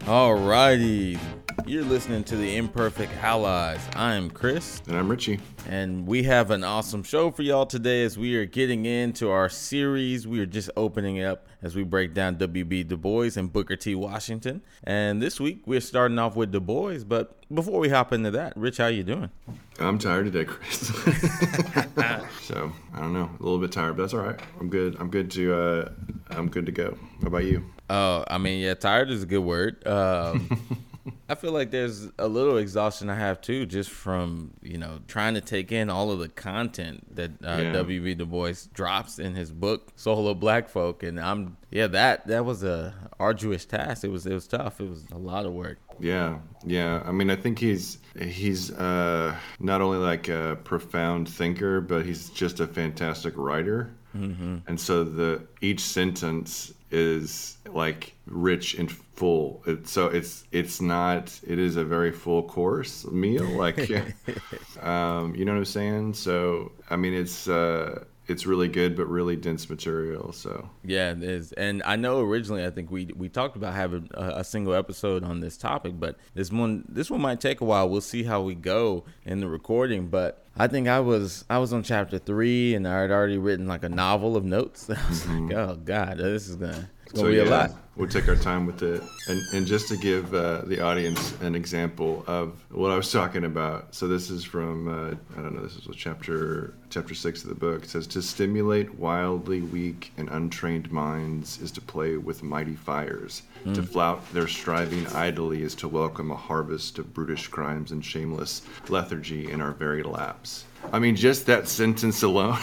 Alrighty. You're listening to the Imperfect Allies. I'm Chris. And I'm Richie. And we have an awesome show for y'all today as we are getting into our series. We are just opening up as we break down W.B. Du Bois and Booker T. Washington. And this week we're starting off with Du Bois. But before we hop into that, Rich, how you doing? I'm tired today, Chris. so I don't know, a little bit tired, but that's all right. I'm good. I'm good to. Uh, I'm good to go. How about you? Oh, I mean, yeah, tired is a good word. Um, I feel like there's a little exhaustion I have too, just from you know trying to take in all of the content that uh, yeah. W.B. Du Bois drops in his book Soul of Black Folk, and I'm yeah that that was a arduous task. It was it was tough. It was a lot of work. Yeah, yeah. I mean, I think he's he's uh, not only like a profound thinker, but he's just a fantastic writer. Mm-hmm. And so the each sentence is like rich and full. It, so it's it's not. It is a very full course meal. Like, um, you know what I'm saying? So I mean, it's. Uh, it's really good but really dense material so. Yeah it is. And i know originally i think we we talked about having a, a, single episode on this topic but this one this one might take a while. We'll see how we go in the recording but i think i was i was on chapter three and i had already written like a novel of notes. I was mm-hmm. like oh god this is gonna it's gonna so, be yeah, a lot we'll take our time with it. And, and just to give uh, the audience an example of what I was talking about. So this is from uh, I don't know. This is chapter chapter six of the book. It says to stimulate wildly weak and untrained minds is to play with mighty fires. Mm. To flout their striving idly is to welcome a harvest of brutish crimes and shameless lethargy in our very laps. I mean, just that sentence alone.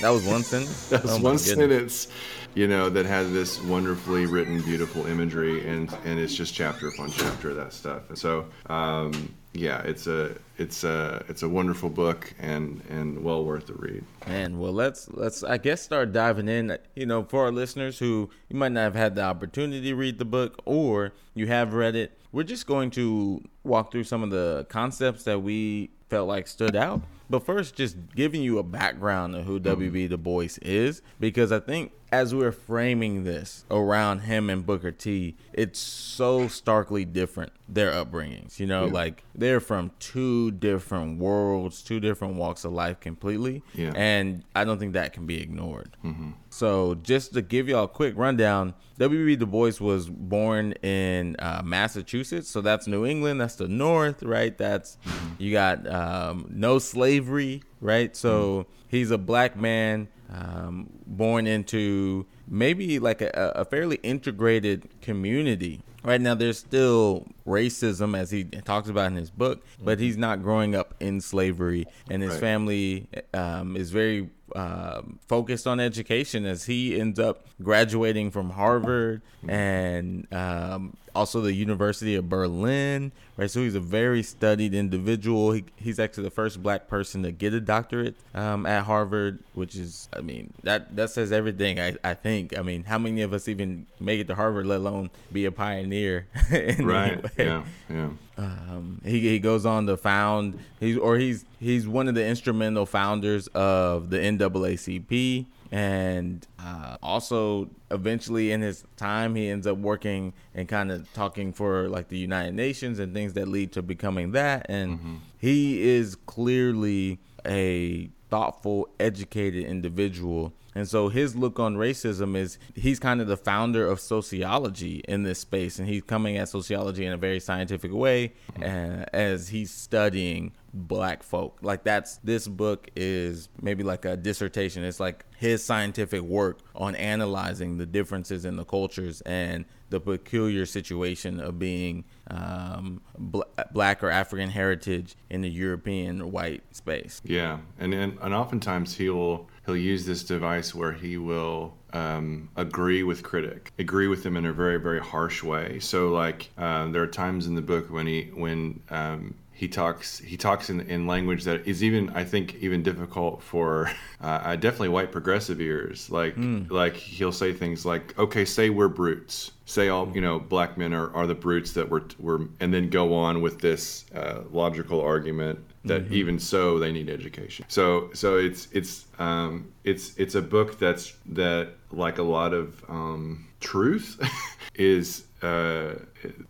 that was one sentence. that was oh one sentence you know, that has this wonderfully written, beautiful imagery, and and it's just chapter upon chapter of that stuff. And so, um, yeah, it's a it's a it's a wonderful book and and well worth the read. Man, well, let's let's I guess start diving in. You know, for our listeners who you might not have had the opportunity to read the book, or you have read it, we're just going to walk through some of the concepts that we felt like stood out. But first, just giving you a background of who W.B. Du Bois is, because I think as we're framing this around him and Booker T, it's so starkly different their upbringings. You know, yeah. like they're from two different worlds, two different walks of life completely. Yeah. And I don't think that can be ignored. Mm-hmm. So just to give y'all a quick rundown, W.B. Du Bois was born in uh, Massachusetts, so that's New England. That's the North, right? That's mm-hmm. you got um, no slavery, right? So mm-hmm. he's a black man um, born into maybe like a, a fairly integrated community. Right now, there's still racism, as he talks about in his book, but he's not growing up in slavery, and his right. family um, is very uh, focused on education as he ends up graduating from Harvard and um, also the University of Berlin. Right, so he's a very studied individual. He, he's actually the first black person to get a doctorate um, at Harvard, which is, I mean, that that says everything. I, I think. I mean, how many of us even make it to Harvard, let alone be a pioneer? right. Yeah. Yeah. Um, he, he goes on to found he's or he's he's one of the instrumental founders of the NAACP and uh, also eventually in his time he ends up working and kind of talking for like the United Nations and things that lead to becoming that and mm-hmm. he is clearly a thoughtful educated individual and so his look on racism is he's kind of the founder of sociology in this space, and he's coming at sociology in a very scientific way uh, as he's studying black folk. Like that's this book is maybe like a dissertation. It's like his scientific work on analyzing the differences in the cultures and the peculiar situation of being um, bl- black or African heritage in the European white space. Yeah, and and, and oftentimes he'll he'll use this device where he will um, agree with critic, agree with them in a very very harsh way. So like uh, there are times in the book when he when um, he talks he talks in, in language that is even I think even difficult for uh, definitely white progressive ears. Like mm. like he'll say things like, "Okay, say we're brutes. Say all you know black men are, are the brutes that were were," and then go on with this uh, logical argument that mm-hmm. even so they need education. So so it's it's um, it's it's a book that's that like a lot of um, truth is uh,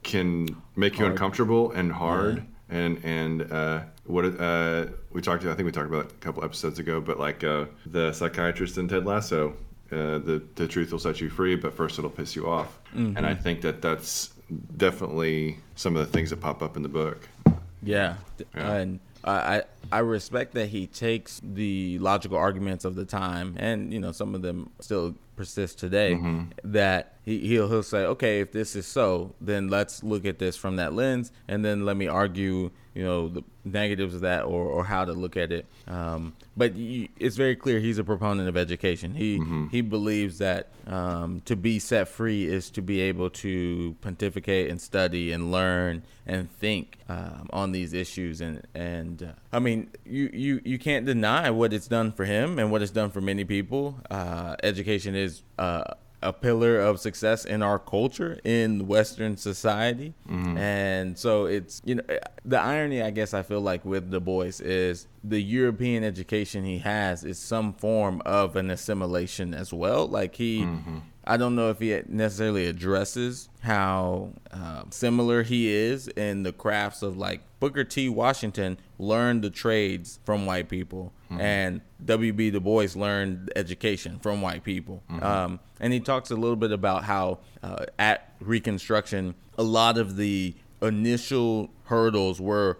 can make you Hard. uncomfortable and hard and and uh, what uh, we talked I think we talked about it a couple episodes ago but like uh, the psychiatrist in Ted Lasso uh, the the truth will set you free but first it'll piss you off and I think that that's definitely some of the things that pop up in the book Yeah, Yeah. and I I respect that he takes the logical arguments of the time, and you know some of them still persist today. Mm-hmm. That he he'll he'll say, okay, if this is so, then let's look at this from that lens, and then let me argue, you know, the negatives of that or or how to look at it. Um, but you, it's very clear he's a proponent of education. He Mm-hmm. he believes that um, to be set free is to be able to pontificate and study and learn and think um, on these issues. And and uh, I mean, you, you you can't deny what it's done for him and what it's done for many people. Uh, education is. Uh, a pillar of success in our culture in Western society, and so it's you know the irony I guess I feel like with Du Bois is the European education he has is some form of an assimilation as well. Like he, I don't know if he necessarily addresses how uh, similar he is in the crafts of like Booker T. Washington learned the trades from white people, and W.B. Du Bois learned education from white people. Um, and he talks a little bit about how uh, at Reconstruction, a lot of the initial hurdles were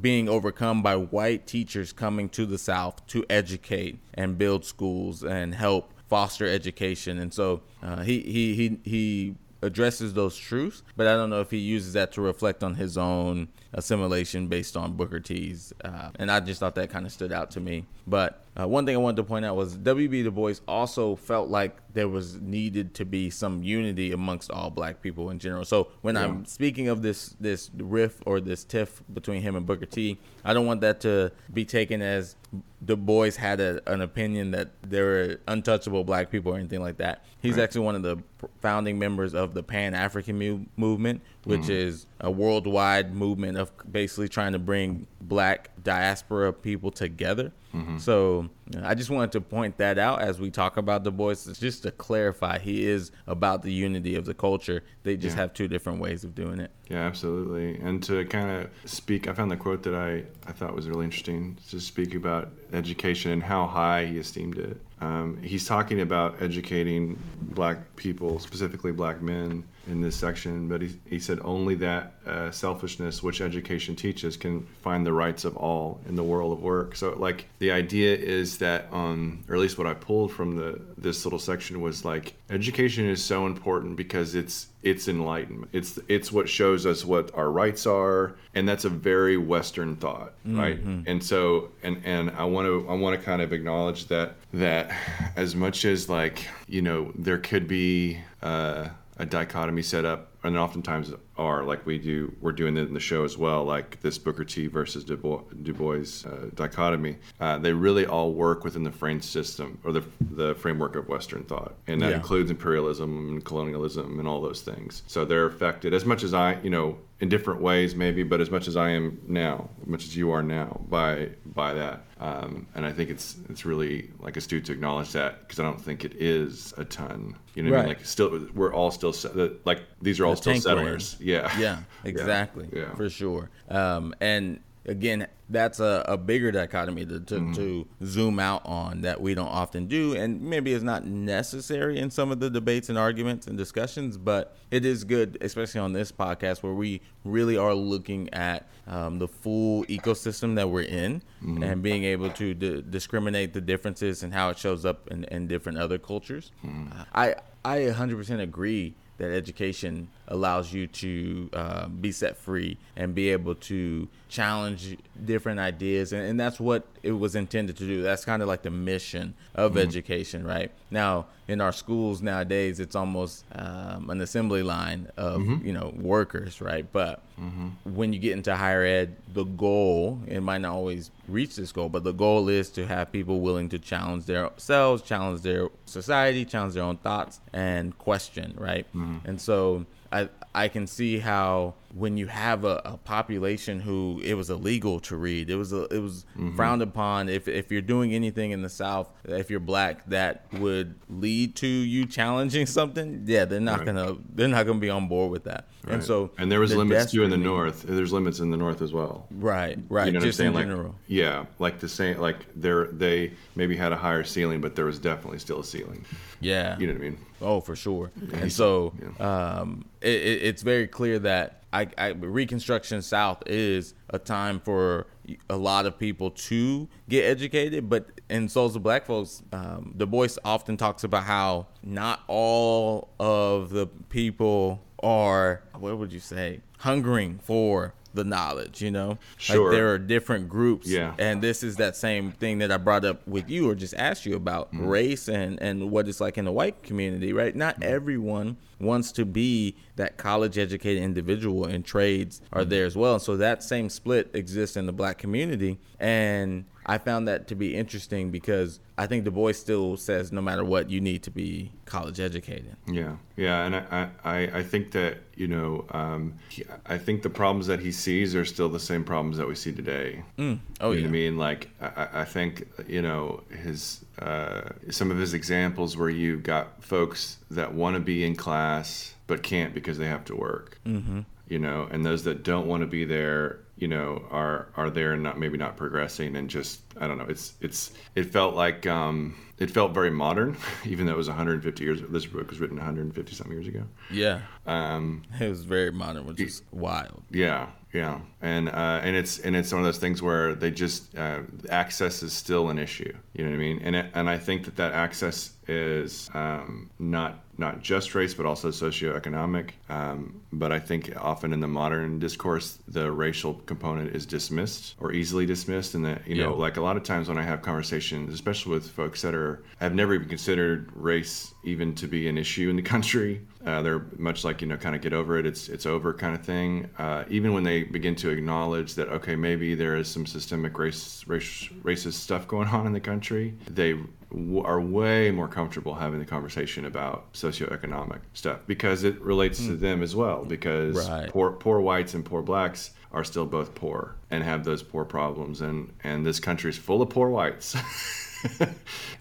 being overcome by white teachers coming to the South to educate and build schools and help foster education. And so uh, he, he he he addresses those truths, but I don't know if he uses that to reflect on his own assimilation based on Booker T's. Uh, and I just thought that kind of stood out to me. But uh, one thing I wanted to point out was W.B. Du Bois also felt like there was needed to be some unity amongst all black people in general. So when I'm speaking of this this riff or this tiff between him and Booker T, I don't want that to be taken as Du Bois had a, an opinion that there were untouchable black people or anything like that. He's actually one of the founding members of the Pan African mu- movement, which is a worldwide movement of basically trying to bring black diaspora people together. So uh, I just wanted to point that out as we talk about Du Bois, just to clarify, he is about the unity of the culture. They just Yeah. have two different ways of doing it. Yeah, absolutely. And to kind of speak, I found the quote that I, I thought was really interesting to speak about education and how high he esteemed it. Um, he's talking about educating black people, specifically black men, in this section, but he, he said only that uh, selfishness, which education teaches, can find the rights of all in the world of work. So, like, the idea is that, um, or at least what I pulled from the this little section was like, education is so important because it's it's enlightenment. It's it's what shows us what our rights are, and that's a very Western thought, right? And so, and and I want to I want to kind of acknowledge that that as much as like you know there could be uh, a dichotomy set up, and then oftentimes are like we do we're doing it in the show as well, like this Booker T versus Du Bois, du Bois uh, dichotomy. Uh, they really all work within the frame system or the the framework of Western thought, and that Yeah. includes imperialism and colonialism and all those things. So they're affected as much as I, you know, in different ways maybe, but as much as I am now, as much as you are now by by that. Um, and I think it's it's really like astute to acknowledge that because I don't think it is a ton. You know, what I mean? Like still we're all still like these are all The still settlers. Yeah. Yeah, exactly. Yeah. For sure. Um, and again, that's a, a bigger dichotomy to, to, Mm-hmm. to zoom out on that we don't often do. And maybe it's not necessary in some of the debates and arguments and discussions, but it is good, especially on this podcast where we really are looking at um, the full ecosystem that we're in Mm-hmm. and being able to d- discriminate the differences and how it shows up in, in different other cultures. Mm-hmm. I, I 100% agree that education allows you to uh, be set free and be able to challenge different ideas. And, and that's what it was intended to do. That's kind of like the mission of education right? Now in our schools nowadays it's almost um, an assembly line of you know workers right? But when you get into higher ed the goal it might not always reach this goal but the goal is to have people willing to challenge themselves challenge their society challenge their own thoughts and question right? And so I I can see how when you have a, a population who it was illegal to read, it was a, it was Mm-hmm. frowned upon. If if you're doing anything in the South, if you're black, that would lead to you challenging something. Yeah, they're not Right. gonna they're not gonna be on board with that. And so and there was the limits too in the north. There's limits in the north as well. Right, right. You know what I'm saying? in Like, general. yeah, like the same, like there they maybe had a higher ceiling, but there was definitely still a ceiling. Yeah. You know what I mean? Oh, for sure. And so yeah. um, it, it, it's very clear that I, I, Reconstruction South is a time for a lot of people to get educated. But in Souls of Black folks, um, Du Bois often talks about how not all of the people are, what would you say, hungering for the knowledge, you know? Sure. Like there are different groups. Yeah. And this is that same thing that I brought up with you or just asked you about Mm-hmm. race and, and what it's like in the white community, right? Not Mm-hmm. everyone wants to be that college educated individual in trades are there as well. So that same split exists in the black community. And I found that to be interesting because I think Du Bois still says no matter what, you need to be college educated. Yeah, yeah, and I, I, I think that you know, um, he, I think the problems that he sees are still the same problems that we see today. Oh, you yeah. I mean? Like, I, I- I think you know his uh, some of his examples where you've got folks that want to be in class but can't because they have to work. Mm-hmm. You know, and those that don't want to be there, you know, are are there and not maybe not progressing and just I don't know. It's it's it felt like um, it felt very modern, even though it was 150 years. This book was written 150 something years ago. Yeah. Um, It was very modern, which is wild. yeah, yeah, and uh, and it's and it's one of those things where they just uh, access is still an issue. You know what I mean? And it, and I think that that access is um, not not just race, but also socioeconomic. Um, but I think often in the modern discourse, the racial component is dismissed or easily dismissed, and that you know, like a lot of times when I have conversations, especially with folks that are have never even considered race even to be an issue in the country, uh, they're much like you know, kind of get over it. It's it's over kind of thing. Uh, even when they begin to acknowledge that okay, maybe there is some systemic race, race racist stuff going on in the country, they w- are way more comfortable having the conversation about socioeconomic stuff because it relates to them as well. Because Right. poor poor whites and poor blacks are still both poor and have those poor problems, and and this country is full of poor whites. you know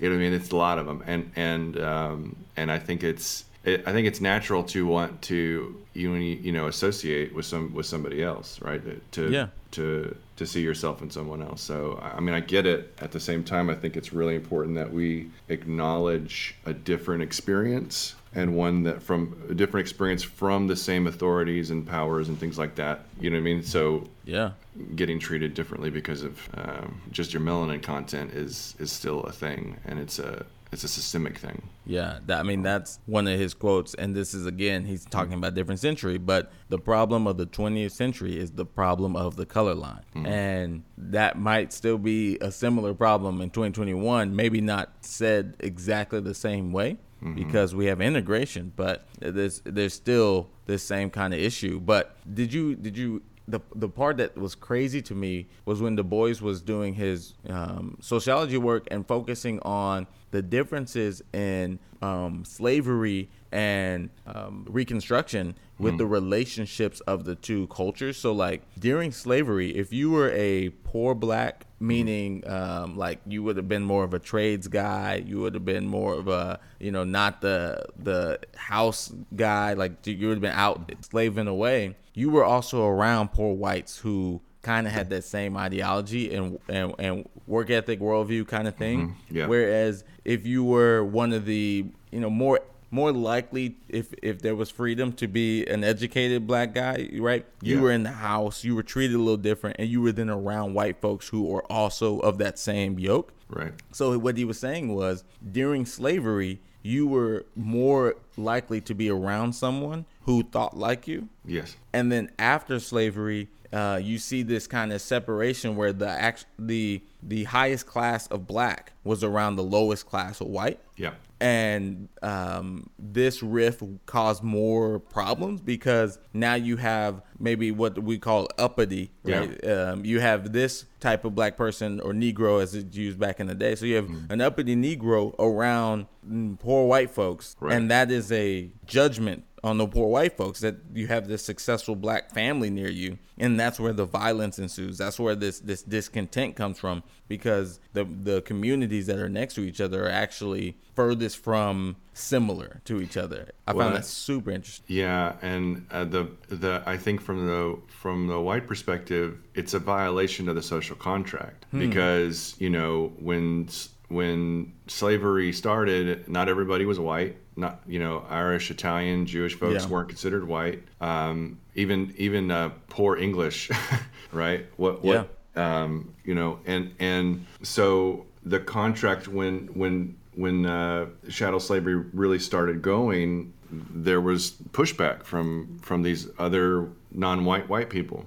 what I mean? It's a lot of them, and and um, and I think it's it, I think it's natural to want to you you know associate with some with somebody else, right? To Yeah. to to see yourself in someone else. So I mean, I get it. At the same time, I think it's really important that we acknowledge a different experience and one that from a different experience from the same authorities and powers and things like that. You know what I mean? So Yeah. getting treated differently because of um, just your melanin content is is still a thing, and it's a it's a systemic thing. Yeah, that, I mean that's one of his quotes, and this is again he's talking about different century, but the problem of the 20th century is the problem of the color line, mm-hmm. and that might still be a similar problem in 2021. Maybe not said exactly the same way mm-hmm. because we have integration, but there's there's still this same kind of issue. But did you did you the the part that was crazy to me was when Du Bois was doing his um, sociology work and focusing on the differences in um, slavery and um, Reconstruction with the relationships of the two cultures. So, like during slavery, if you were a poor black, meaning um, like you would have been more of a trades guy, you would have been more of a you know not the the house guy, like you would have been out slaving away. You were also around poor whites who kind of had that same ideology and and, and work ethic worldview kind of mm-hmm. thing. Yeah. Whereas if you were one of the you know more more likely if if there was freedom to be an educated black guy, right? You Yeah. were in the house, you were treated a little different, and you were then around white folks who were also of that same yoke. Right. So what he was saying was during slavery, you were more likely to be around someone who thought like you. Yes. And then after slavery, uh, you see this kind of separation where the act- the the highest class of black was around the lowest class of white. Yeah. And um, this rift caused more problems because now you have maybe what we call uppity, right? Um, you have this type of black person or Negro as it's used back in the day. So you have Mm-hmm. an uppity Negro around mm, poor white folks, Right. and that is a judgment on the poor white folks that you have this successful black family near you and that's where the violence ensues. That's where this this discontent comes from because the the communities that are next to each other are actually furthest from similar to each other. I Well, found that super interesting. Yeah, and uh, the the I think from the from the white perspective, it's a violation of the social contract because you know when when slavery started, not everybody was white. Not you know Irish, Italian, Jewish folks Yeah. weren't considered white. Um, even even uh, poor English, right? What what um, you know, and and so the contract when when when uh, chattel slavery really started going, there was pushback from from these other non-white white people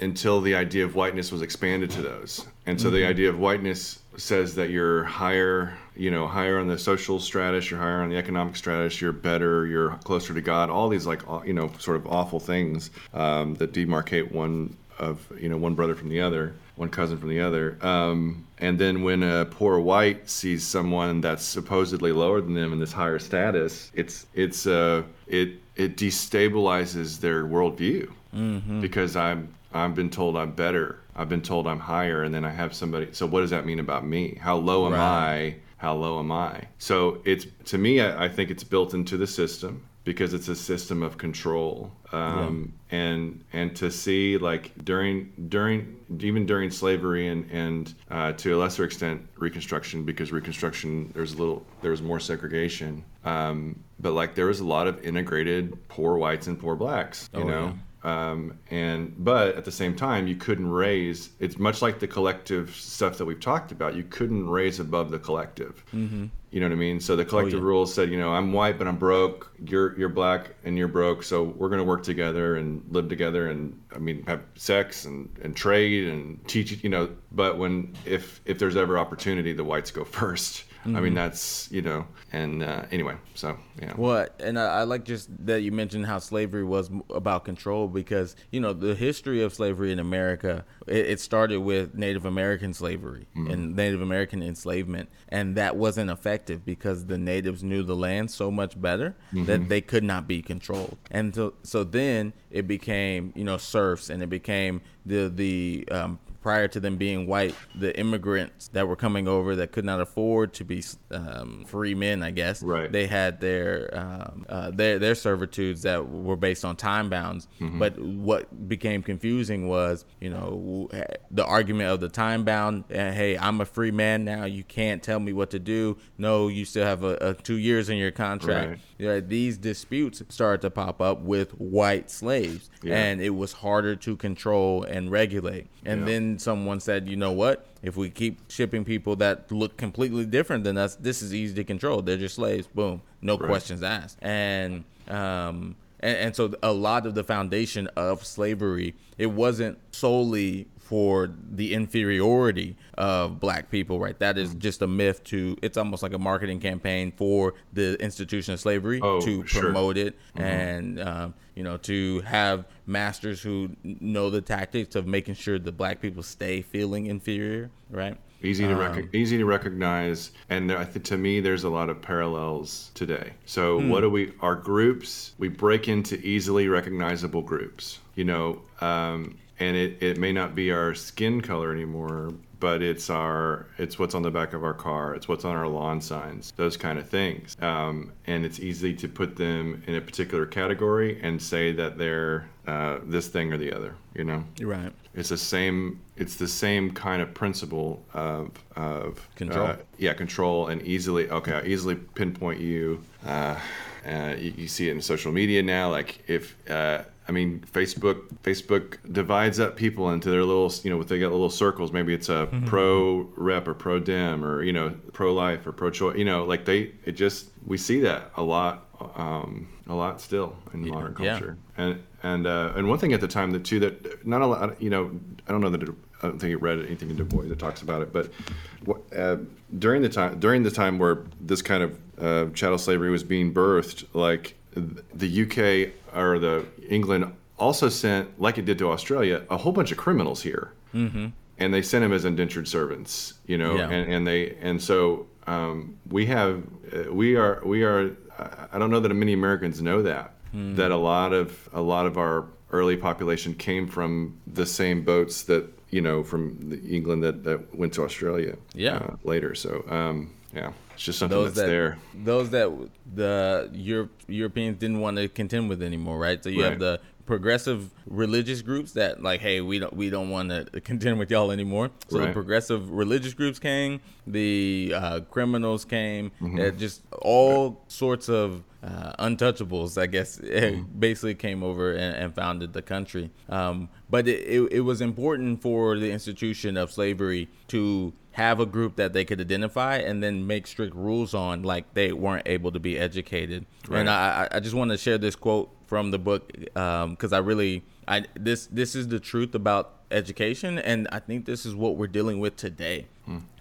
until the idea of whiteness was expanded to those, and so the idea of whiteness says that you're higher, you know, higher on the social stratus, you're higher on the economic stratus, you're better, you're closer to God. All these like you know sort of awful things um, that demarcate one of you know one brother from the other, one cousin from the other. Um, and then when a poor white sees someone that's supposedly lower than them in this higher status, it's it's uh it it destabilizes their worldview because I'm I've been told I'm better. I've been told I'm higher, and then I have somebody. So what does that mean about me? How low am Right. I? How low am I? So it's to me, I, I think it's built into the system because it's a system of control. Um, And and to see like during during even during slavery and and uh, to a lesser extent Reconstruction because Reconstruction there's a little there was more segregation. Um, but like there was a lot of integrated poor whites and poor blacks. You Oh, know um, and but at the same time you couldn't raise it's much like the collective stuff that we've talked about. You couldn't raise above the collective. Mm-hmm. you know what i mean? So the collective yeah. rules said you know i'm white but i'm broke. You're you're black and you're broke. So we're going to work together and live together and i mean have sex and, and trade and teach you know. But when if if there's ever opportunity the whites go 1st i mean that's you know and uh, anyway so yeah. Well, and I, I like just that you mentioned how slavery was about control because you know the history of slavery in America it, it started with Native American slavery and Native American enslavement, and that wasn't effective because the natives knew the land so much better that they could not be controlled, and so so then it became you know serfs and it became the the um, prior to them being white, the immigrants that were coming over that could not afford to be um, free men, I guess. Right. They had their um, uh, their their servitudes that were based on time bounds. But what became confusing was, you know, the argument of the time bound. Uh, hey, I'm a free man now. You can't tell me what to do. No, you still have a, a two years in your contract. Right. You know, these disputes started to pop up with white slaves, Yeah. and it was harder to control and regulate. And Yeah. then someone said, you know what? If we keep shipping people that look completely different than us, this is easy to control. They're just slaves. Boom, no Right. questions asked. And um, and, and so a lot of the foundation of slavery, it wasn't solely for the inferiority of black people, right? That is just a myth to it's almost like a marketing campaign for the institution of slavery Oh, to sure. promote it and um, you know to have masters who know the tactics of making sure the black people stay feeling inferior, right? easy to rec- easy to recognize and there, to me there's a lot of parallels today so what do we our groups we break into easily recognizable groups you know um, and it, it may not be our skin color anymore but it's our it's what's on the back of our car it's what's on our lawn signs those kind of things um, and it's easy to put them in a particular category and say that they're uh, this thing or the other you know right. it's the same. It's the same kind of principle of of Control. uh, yeah, control and easily. Okay, I easily pinpoint you. Uh, uh, you, you see it in social media now. Like if uh, I mean Facebook, Facebook divides up people into their little. You know, they got little circles. Maybe it's a pro rep or pro dem or you know pro life or pro choice. You know, like they. It just we see that a lot. Um, a lot still in modern yeah. culture and and uh, and one thing at the time that too that not a lot you know I don't know that it, I don't think you read anything in Du Bois that talks about it but what, uh, during the time during the time where this kind of uh, chattel slavery was being birthed like the UK or the England also sent like it did to Australia a whole bunch of criminals here mm-hmm. and they sent them as indentured servants you know Yeah. and, and they and so um, we have uh, we are we are I- don't know that many Americans know that that a lot of a lot of our early population came from the same boats that you know from England that, that went to Australia Yeah. uh, later. So um, yeah, it's just something those that's that there. those that the Europe, Europeans didn't want to contend with anymore, right? So you have the progressive religious groups that like, hey, we don't we don't want to contend with y'all anymore. So the progressive religious groups came, the uh, criminals came, Mm-hmm. just all sorts of uh, untouchables, I guess, Mm-hmm. basically came over and, and founded the country. Um, but it, it, it was important for the institution of slavery to have a group that they could identify and then make strict rules on, like they weren't able to be educated. Right. And I, I- I just want to share this quote from the book because I really, I this this is the truth about education, and I think this is what we're dealing with today.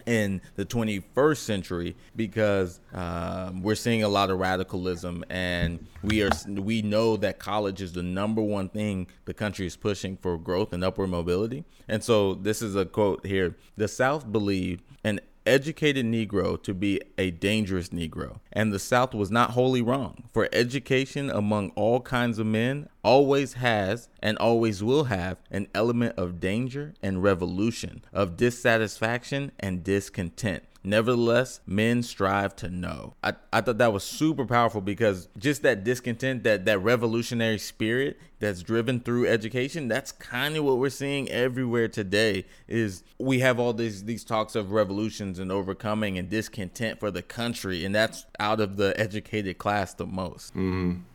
In the 21st century, because um, we're seeing a lot of radicalism, and we are we know that college is the number one thing the country is pushing for growth and upward mobility. And so, this is a quote here: "The South believed an educated Negro to be a dangerous Negro. And the South was not wholly wrong, for education among all kinds of men always has and always will have an element of danger and revolution, of dissatisfaction and discontent. Nevertheless, men strive to know. I, I thought that was super powerful because just that discontent, that that revolutionary spirit that's driven through education, that's kind of what we're seeing everywhere today. Is we have all these these talks of revolutions and overcoming and discontent for the country, and that's out of the educated class the most.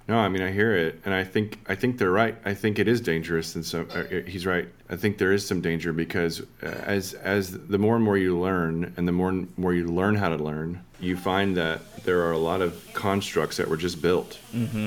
No, I mean I hear it, and I think I think they're right. I think it is dangerous, and so uh, he's right. I think there is some danger because uh, as as the more and more you learn, and the more and more you learn how to learn, you find that there are a lot of constructs that were just built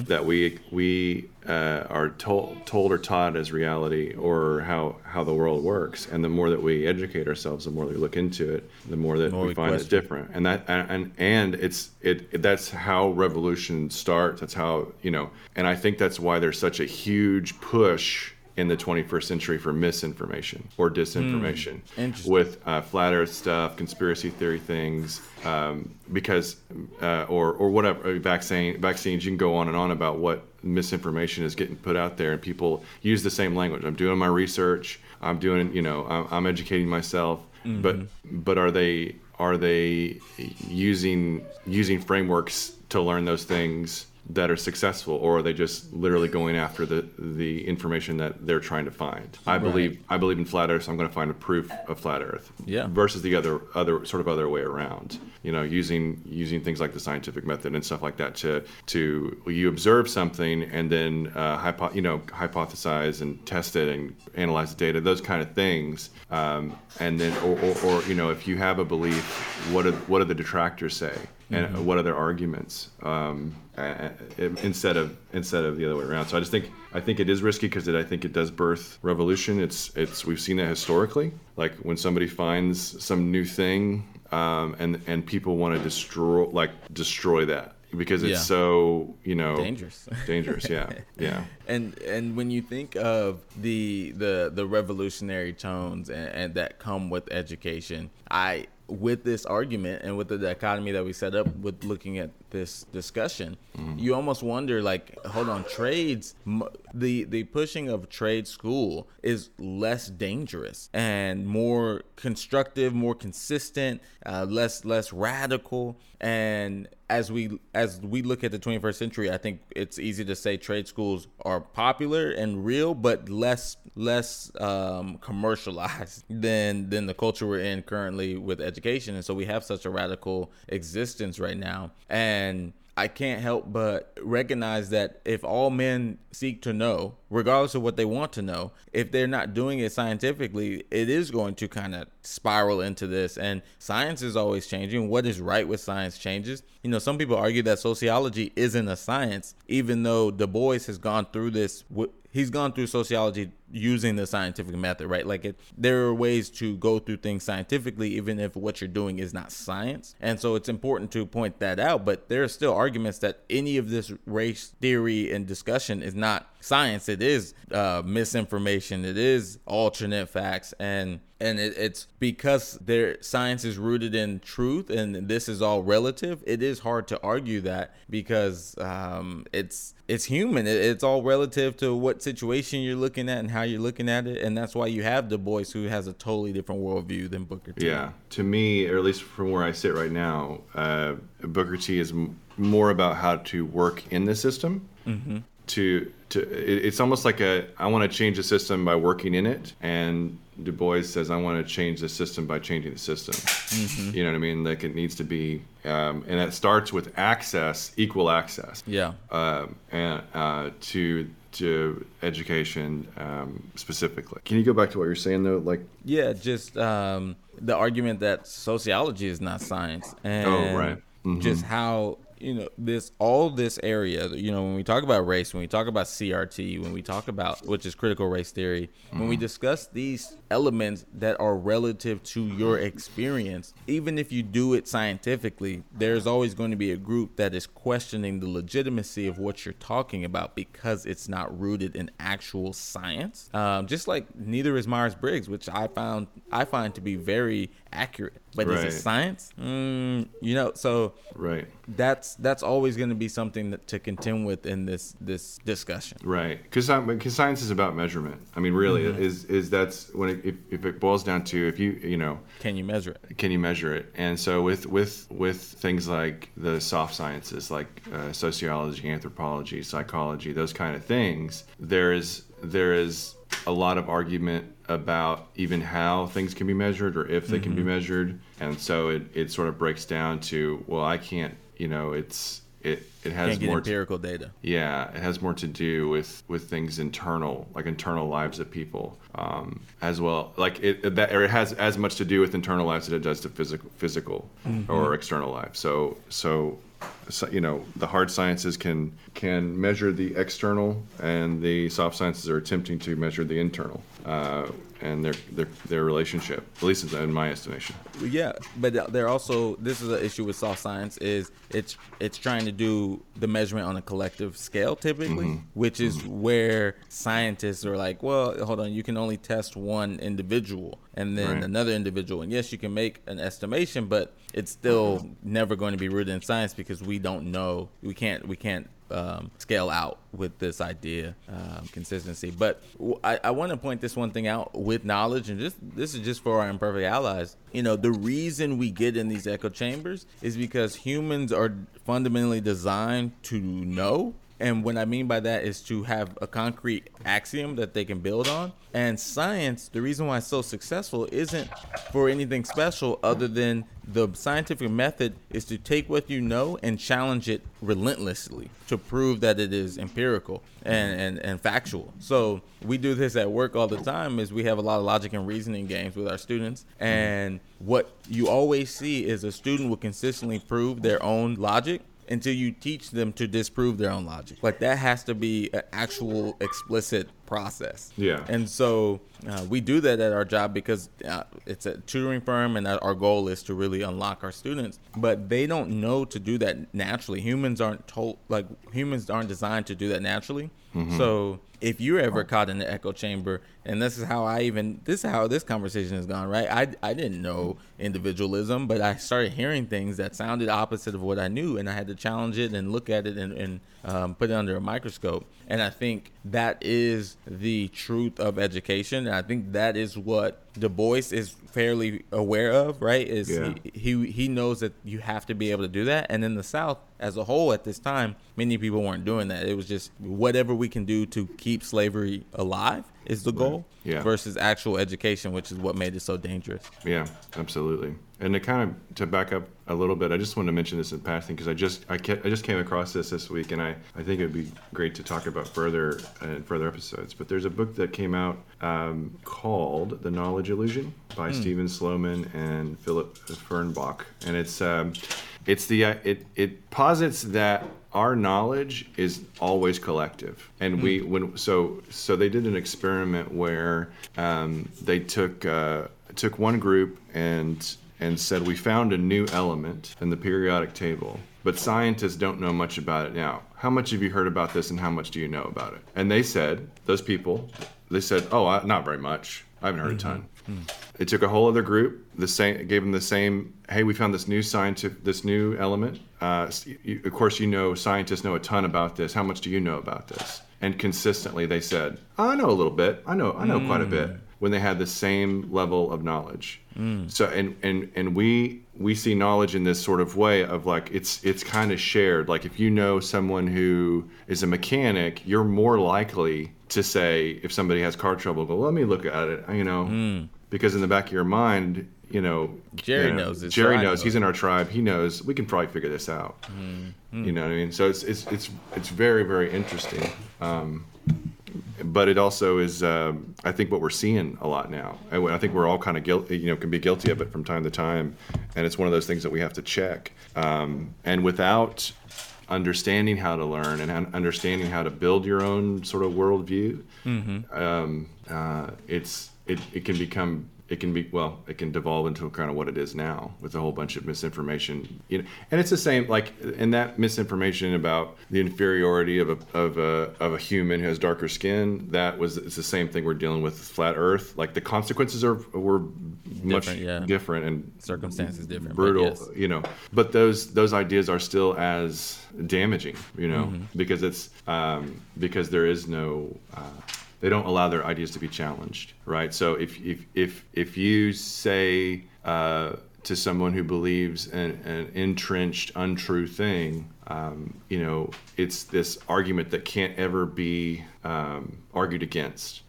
that we we uh, are told told or taught as reality or how how the world works. And the more that we educate ourselves, the more we look into it, the more that More we, we find it's different different. And that and and it's it, it that's how revolution starts. That's how you know and i think that's why there's such a huge push in the 21st century for misinformation or disinformation Interesting. with uh, flat earth stuff conspiracy theory things um, because uh, or or whatever uh, vaccine vaccines you can go on and on about what misinformation is getting put out there and people use the same language. I'm doing my research. I'm doing you know i'm, I'm educating myself. But but are they are they using using frameworks to learn those things that are successful or are they just literally going after the the information that they're trying to find? I believe i believe in flat earth so i'm going to find a proof of flat earth Yeah. versus the other other sort of other way around. You know using using things like the scientific method and stuff like that to to you observe something and then uh, hypo, you know hypothesize and test it and analyze the data those kind of things. Um, and then or, or, or you know if you have a belief what do, what do the detractors say? And what are their arguments? Um, uh, instead of instead of the other way around so i just think i think it is risky because i think it does birth revolution it's it's we've seen that historically like when somebody finds some new thing um, and and people want to destroy like destroy that because it's Yeah. so you know Dangerous. dangerous yeah yeah and and when you think of the the the revolutionary tones and, and that come with education i with this argument and with the dichotomy that we set up with looking at this discussion you almost wonder like hold on trades m- the the pushing of trade school is less dangerous and more constructive more consistent uh, less less radical. And as we as we look at the 21st century i think it's easy to say trade schools are popular and real but less less um, commercialized than than the culture we're in currently with education. And so we have such a radical existence right now. And I can't help but recognize that if all men seek to know, regardless of what they want to know, if they're not doing it scientifically, it is going to kind of spiral into this. And science is always changing. What is right with science changes. You know, some people argue that sociology isn't a science, even though Du Bois has gone through this. He's gone through sociology using the scientific method, right? Like it, there are ways to go through things scientifically, even if what you're doing is not science. And so it's important to point that out. But there are still arguments that any of this race theory and discussion is not science. It is uh, misinformation. It is alternate facts, and and it, it's because their science is rooted in truth, and this is all relative. It is hard to argue that because um, it's it's human. It, it's all relative to what situation you're looking at and how you're looking at it, and that's why you have Du Bois, who has a totally different worldview than Booker T. Yeah, to me, or at least from where I sit right now, uh, Booker T is m- more about how to work in the system. Mm-hmm. To to it, it's almost like a I want to change the system by working in it, and Du Bois says I want to change the system by changing the system. Mm-hmm. You know what I mean? Like it needs to be, um, and that starts with access, equal access. Yeah. Um, and uh, to to education um, specifically. Can you go back to what you're saying though? Like Yeah, just um, the argument that sociology is not science, and Oh, right. Mhm. just how you know this all this area. You know, when we talk about race, when we talk about CRT, when we talk about which is critical race theory, when Mm-hmm. we discuss these elements that are relative to your experience, even if you do it scientifically, there's always going to be a group that is questioning the legitimacy of what you're talking about because it's not rooted in actual science. Um, just like neither is Myers Briggs, which I found I find to be very accurate. But is it science? Mm, you know, so right, that's that's always going to be something that, to contend with in this this discussion. right. Because science is about measurement. I mean, really, Mm-hmm. is is that's when it, if if it boils down to if you you know Can you measure it? can you measure it and so with with with things like the soft sciences like uh, sociology anthropology psychology those kind of things there is there is a lot of argument about even how things can be measured or if they can be Mm-hmm. measured and so it, it sort of breaks down to well i can't you know it's it it has more to, empirical data. yeah, it has more to do with with things internal, like internal lives of people, um, as well. Like it that or it has as much to do with internal lives as it does to physical physical or external lives. So so. So, you know the hard sciences can can measure the external and the soft sciences are attempting to measure the internal uh, and their, their their relationship at least in my estimation. Yeah, but they're also this is an issue with soft science is it's it's trying to do the measurement on a collective scale typically, which is where scientists are like, well, hold on, you can only test one individual and then Right. another individual, and yes, you can make an estimation, but it's still never going to be rooted in science because we don't know, we can't we can't um, scale out with this idea um, consistency. But I want to point this one thing out with knowledge, and just this is just for our imperfect allies. You know, the reason we get in these echo chambers is because humans are fundamentally designed to know. And what I mean by that is to have a concrete axiom that they can build on. And science, the reason why it's so successful isn't for anything special other than the scientific method is to take what you know and challenge it relentlessly to prove that it is empirical and, and, and factual. So we do this at work all the time is we have a lot of logic and reasoning games with our students. And what you always see is a student will consistently prove their own logic until you teach them to disprove their own logic. Like that has to be an actual explicit process. Yeah. And so uh, we do that at our job because uh, it's a tutoring firm, and our goal is to really unlock our students. But they don't know to do that naturally. Humans aren't told like humans aren't designed to do that naturally. So if you're ever caught in the echo chamber, and this is how I even this is how this conversation has gone, right? I I didn't know individualism, but I started hearing things that sounded opposite of what I knew, and I had to challenge it and look at it and, and um, put it under a microscope. And I think that is the truth of education. And I think that is what Du Bois is fairly aware of, right? Is Yeah. he, he he knows that you have to be able to do that. And in the South, as a whole, at this time, many people weren't doing that. It was just whatever we can do to keep slavery alive is the goal, Yeah. versus actual education, which is what made it so dangerous. Yeah, absolutely. And to kind of to back up a little bit, I just wanted to mention this in passing because I just I, ca- I just came across this this week, and I, I think it would be great to talk about further uh, in further episodes. But there's a book that came out um, called The Knowledge Illusion by Steven Sloman and Philip Fernbach, and it's um, it's the uh, it it posits that our knowledge is always collective. And we when so so they did an experiment where um, they took uh, took one group and and said we found a new element in the periodic table but scientists don't know much about it now. How much have you heard about this and how much do you know about it? And they said those people they said oh I, not very much i haven't heard a mm-hmm. ton hmm. they took a whole other group, the same, gave them the same. Hey, we found this new scientific, this new element. Uh, you, of course, you know scientists know a ton about this. How much do you know about this? And consistently, they said, "I know a little bit. I know, I know quite a bit." Mm. When they had the same level of knowledge, mm. so and and and we we see knowledge in this sort of way of like it's it's kind of shared. Like if you know someone who is a mechanic, you're more likely to say if somebody has car trouble, go let me look at it. You know, hmm. because in the back of your mind, you know, Jerry you know, knows so Jerry I knows. know He's in our tribe. He knows. We can probably figure this out. Hmm. Hmm. You know what I mean? So it's it's it's it's very very interesting. Um, but it also is, um, I think, what we're seeing a lot now. I, I think we're all kind of guilty, you know, can be guilty of it from time to time, and it's one of those things that we have to check. Um, and without understanding how to learn and understanding how to build your own sort of worldview, um, uh, it's it, it can become it can be well it can devolve into kind of what it is now with a whole bunch of misinformation you know and it's the same like in that misinformation about the inferiority of a of a of a human who has darker skin that was it's the same thing we're dealing with flat earth like the consequences are were much Different, yeah. different and Circumstances different, brutal yes. you know but those those ideas are still as damaging you know Mm-hmm. because it's um, because there is no uh, they don't allow their ideas to be challenged right? So if if if if you say uh, to someone who believes an, an entrenched untrue thing um, you know it's this argument that can't ever be um, argued against.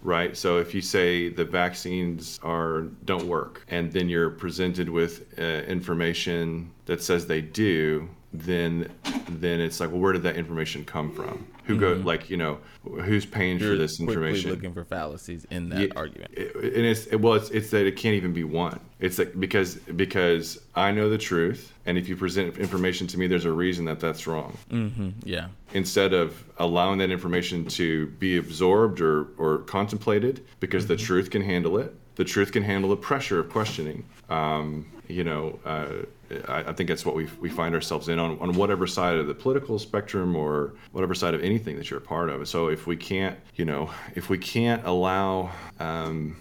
Right? So if you say the vaccines are don't work and then you're presented with uh, information that says they do then then it's like well where did that information come from who go like you know who's paying for You're this information looking for fallacies in that yeah, argument. it- and it's it, well, it's, it's that it can't even be one. It's like because because I know the truth, and if you present information to me, there's a reason that that's wrong. mm-hmm. Yeah. Instead of allowing that information to be absorbed or or contemplated, because the truth can handle it. The truth can handle the pressure of questioning. Um, you know, uh, I, I think that's what we, we find ourselves in on, on whatever side of the political spectrum or whatever side of anything that you're a part of. So if we can't, you know, if we can't allow, um,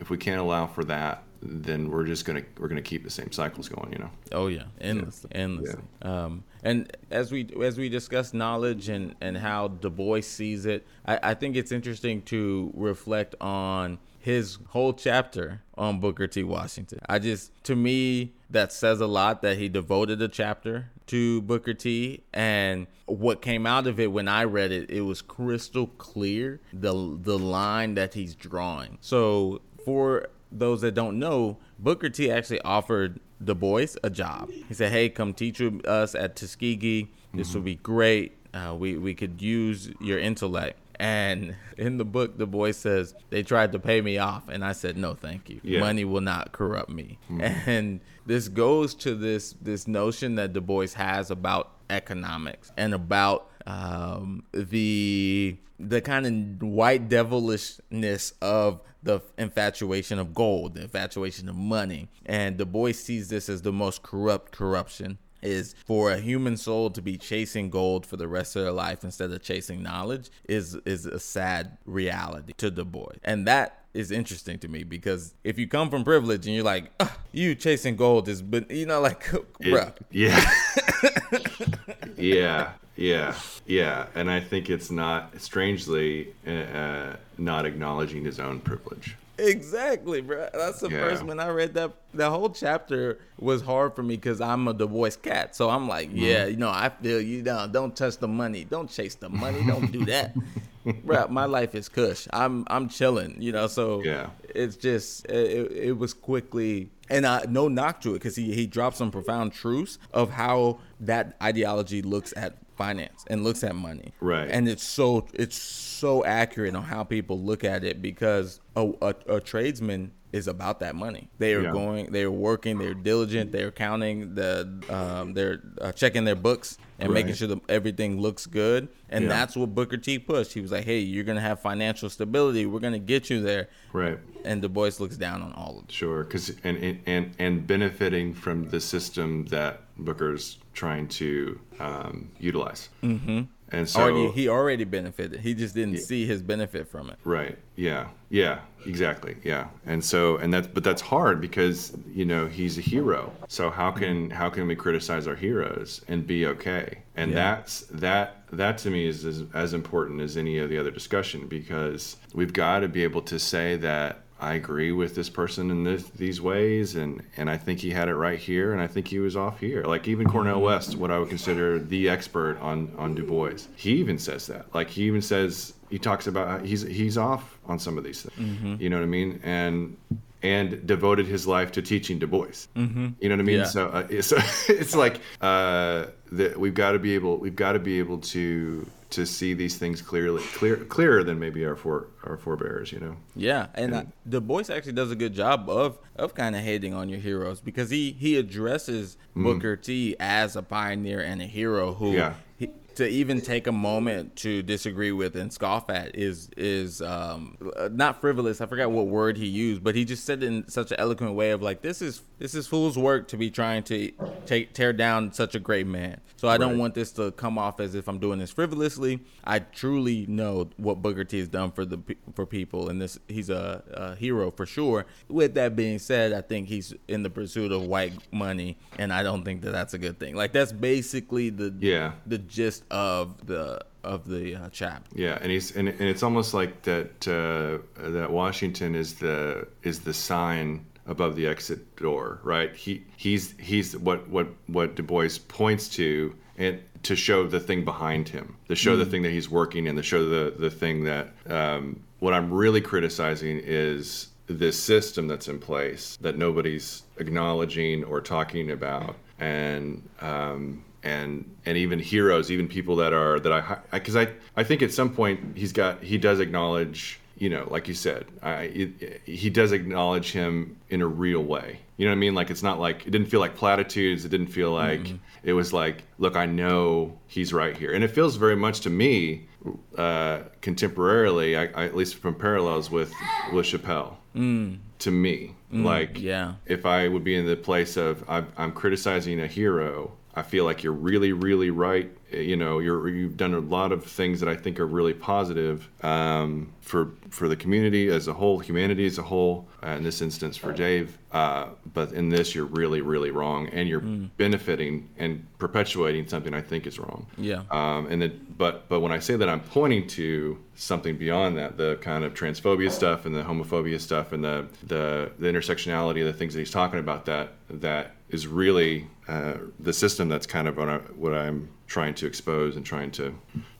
if we can't allow for that, then we're just gonna we're gonna keep the same cycles going. You know. Oh yeah, endlessly, endlessly. Um, and as we as we discuss knowledge and and how Du Bois sees it, I, I think it's interesting to reflect on his whole chapter on Booker T. Washington. I just to me that says a lot that he devoted a chapter to Booker T. And what came out of it when I read it, it was crystal clear the the line that he's drawing. So for those that don't know, Booker T actually offered Du Bois a job. He said, "Hey, come teach us at Tuskegee. This would be great. Uh, we we could use your intellect." And in the book, Du Bois says they tried to pay me off, and I said, "No, thank you. Yeah. Money will not corrupt me." And this goes to this this notion that Du Bois has about economics and about um, the the kind of white devilishness of the infatuation of gold, the infatuation of money, and Du Bois sees this as the most corrupt corruption is for a human soul to be chasing gold for the rest of their life instead of chasing knowledge is is a sad reality to Du Bois, and that is interesting to me because if you come from privilege and you're like, "Ugh, you chasing gold is, but you know, like, bruh, Yeah. yeah. Yeah. Yeah. And I think it's not, strangely, uh, uh, not acknowledging his own privilege. Exactly, bro. That's the Yeah. first when I read that. The whole chapter was hard for me because I'm a divorced cat. So I'm like, Mm-hmm. yeah, you know, I feel you down. Don't touch the money. Don't chase the money. Don't do that, bro. My life is cush. I'm I'm chilling. You know, so Yeah. it's just it, it was quickly and I no knock to it because he he dropped some profound truths of how that ideology looks at finance and looks at money. Right. And it's so it's so accurate on how people look at it because a, a, a tradesman is about that money. They are Yeah. going, they are working, they're diligent, they're counting the, um, they're uh, checking their books and making sure that everything looks good. And Yeah. that's what Booker T pushed. He was like, "Hey, you're gonna have financial stability. We're gonna get you there." Right. And Du Bois looks down on all of it. Sure, because and and and benefiting from the system that Booker's trying to um, utilize. Mm-hmm. And so already, he already benefited. He just didn't see his benefit from it. Right. Yeah. Yeah. Exactly. Yeah. And so, and that's, but that's hard because you know he's a hero. So how can how can we criticize our heroes and be okay? And Yeah. that's that that to me is as, as important as any of the other discussion because we've got to be able to say that I agree with this person in this, these ways, and and I think he had it right here, and I think he was off here. Like even Cornel West, what I would consider the expert on on Du Bois, he even says that. Like he even says he talks about he's he's off on some of these things. You know what I mean? And and devoted his life to teaching Du Bois. Mm-hmm. You know what I mean? Yeah. So uh, it's, it's like uh, that we've got to be able we've got to be able to to see these things clearly clear clearer than maybe our for our forebears. You know? Yeah, and uh, Du Bois actually does a good job of of kind of hating on your heroes because he he addresses Booker T as a pioneer and a hero who Yeah. he, to even take a moment to disagree with and scoff at is is um, not frivolous. I forgot what word he used, but he just said it in such an eloquent way of like this is this is fool's work to be trying to take tear down such a great man. So I don't want this to come off as if I'm doing this frivolously. I truly know what Booker T has done for the for people, and this he's a, a hero for sure. With that being said, I think he's in the pursuit of white money, and I don't think that that's a good thing. Like that's basically the Yeah. the gist of the of the uh, chapter. Yeah, and he's and, and it's almost like that uh, that Washington is the is the sign above the exit door, right? He he's he's what what what Du Bois points to and to show the thing behind him, to show the thing that he's working in, to show the the thing that um, what I'm really criticizing is this system that's in place that nobody's acknowledging or talking about, and um, and and even heroes, even people that are that I because I, I think at some point he's got he does acknowledge you know like you said I it, he does acknowledge him in a real way. You know what I mean? Like it's not like it didn't feel like platitudes. It didn't feel like mm-hmm. it was like look I know he's right here, and it feels very much to me uh, contemporarily, I, I, at least from parallels with with Chappelle. Mm. To me, mm, like yeah. if I would be in the place of I'm, I'm criticizing a hero, I feel like you're really, really right. You know, you're you've done a lot of things that I think are really positive um, for for the community as a whole, humanity as a whole. Uh, in this instance, for Dave, uh, but in this, you're really, really wrong, and you're benefiting and perpetuating something I think is wrong. Yeah. Um, and it, but but when I say that, I'm pointing to something beyond that, the kind of transphobia stuff and the homophobia stuff and the the, the intersectionality of the things that he's talking about. That that is really uh, the system that's kind of what, I, what I'm trying to expose and trying to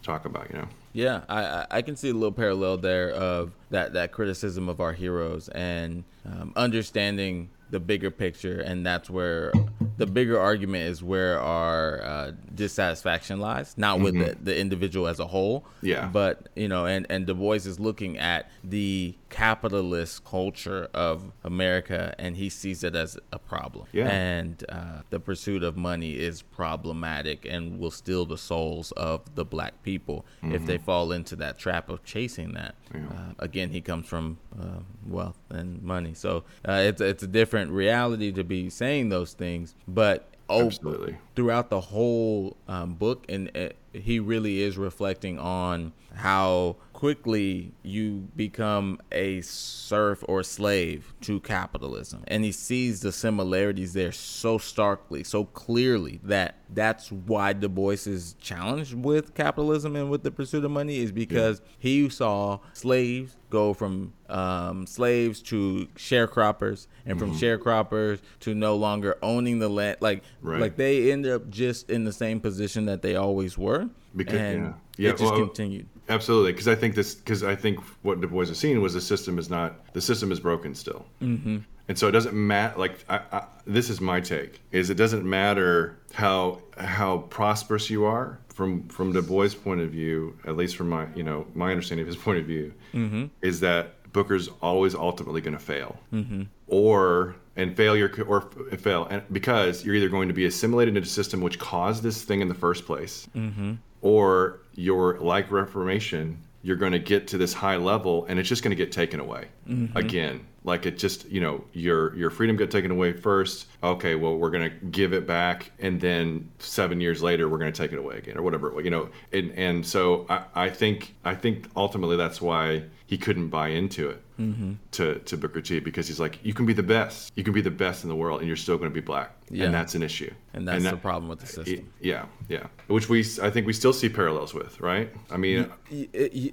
talk about. You know. Yeah, I, I- can see a little parallel there of that, that criticism of our heroes and um, understanding the bigger picture, and that's where the bigger argument is where our uh, dissatisfaction lies, not with the, the individual as a whole, Yeah. but you know, and and Du Bois is looking at the capitalist culture of America, and he sees it as a problem, Yeah. and uh, the pursuit of money is problematic and will steal the souls of the black people if they fall into that trap of chasing that. Uh, again, he comes from uh, wealth and money, so uh, it's it's a different reality to be saying those things, but. Oh, Absolutely. throughout the whole um, book, and uh, he really is reflecting on how quickly you become a serf or slave to capitalism, and he sees the similarities there so starkly, so clearly that that's why Du Bois is challenged with capitalism and with the pursuit of money is because he saw slaves go from um, slaves to sharecroppers, and from sharecroppers to no longer owning the land. Like, Right. like they end up just in the same position that they always were, Because- and yeah. Yeah, it just well, continued. Absolutely, because I think this because I think what Du Bois is seeing was the system is not the system is broken still, mm-hmm. And so it doesn't matter. Like I, I, this is my take: is it doesn't matter how how prosperous you are from from Du Bois' point of view, at least from my you know my understanding of his point of view, mm-hmm. is that Booker's always ultimately going to fail, mm-hmm. or and failure or fail, and because you're either going to be assimilated into a system which caused this thing in the first place, mm-hmm. Or you're like Reformation, you're going to get to this high level, and it's just going to get taken away mm-hmm. again. Like it just you know your your freedom got taken away first. Okay well we're going to give it back and then seven years later we're going to take it away again or whatever you know? And and so i, I think i think ultimately that's why he couldn't buy into it mm-hmm. to, to Booker T because he's like, you can be the best, you can be the best in the world, and you're still going to be black, yeah. and that's an issue. And that's and that, the problem with the system. Yeah, yeah, which we I think we still see parallels with, right? I mean,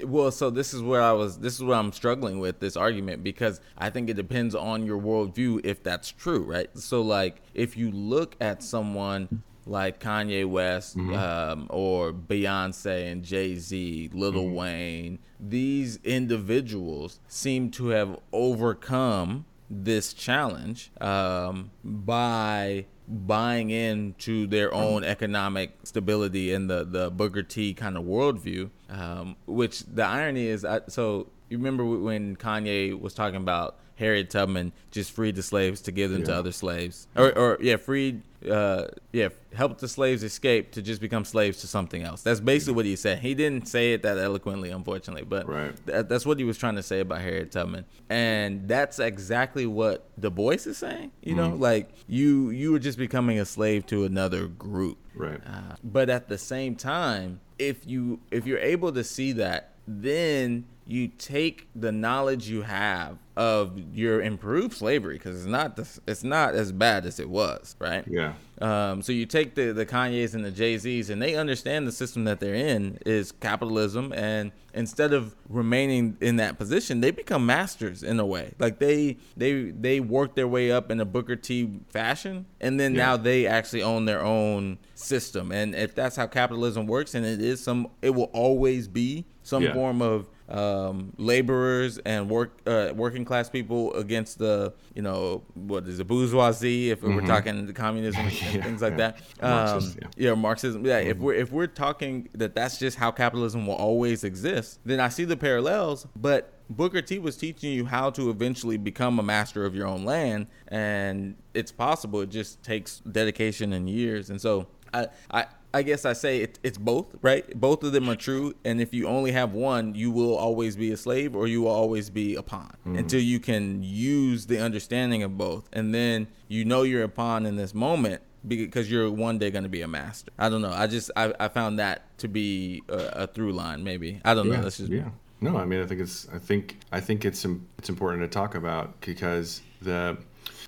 well, so this is where I was. This is where I'm struggling with this argument because I think it depends on your worldview if that's true, right? So like, if you look at someone like Kanye West mm-hmm. um, or Beyonce and Jay Z, Lil mm-hmm. Wayne, these individuals seem to have overcome this challenge um, by buying into their own economic stability and the the Booker T kind of worldview. Um, which the irony is, I, so you remember when Kanye was talking about Harriet Tubman just freed the slaves to give them yeah. to other slaves, or, or yeah, freed, uh, yeah, helped the slaves escape to just become slaves to something else. That's basically what he said. He didn't say it that eloquently, unfortunately, but right. th- that's what he was trying to say about Harriet Tubman, and that's exactly what Du Bois is saying. You know, mm. like you you were just becoming a slave to another group, right? Uh, but at the same time, if you if you're able to see that, then you take the knowledge you have of your improved slavery because it's not the, it's not as bad as it was, right? Yeah. Um, so you take the the Kanyes and the Jay Z's, and they understand the system that they're in is capitalism, and instead of remaining in that position, they become masters in a way. Like they they they work their way up in a Booker T fashion, and then yeah. now they actually own their own system. And if that's how capitalism works, and it is some, it will always be some yeah. form of um, laborers and work uh, working class people against the you know what is it bourgeoisie if mm-hmm. we're talking the communism and yeah, things like yeah. that um, Marxism, yeah. yeah. Marxism yeah mm-hmm. if we're if we're talking that that's just how capitalism will always exist then I see the parallels but Booker T was teaching you how to eventually become a master of your own land and it's possible it just takes dedication and years and so I, I I guess I say it, it's both, right? Both of them are true, and if you only have one, you will always be a slave or you will always be a pawn mm. until you can use the understanding of both, and then you know you're a pawn in this moment because you're one day going to be a master. I don't know. I just I, I found that to be a, a through line. Maybe I don't yeah, know. That's just yeah. No, I mean I think it's I think I think it's it's important to talk about because the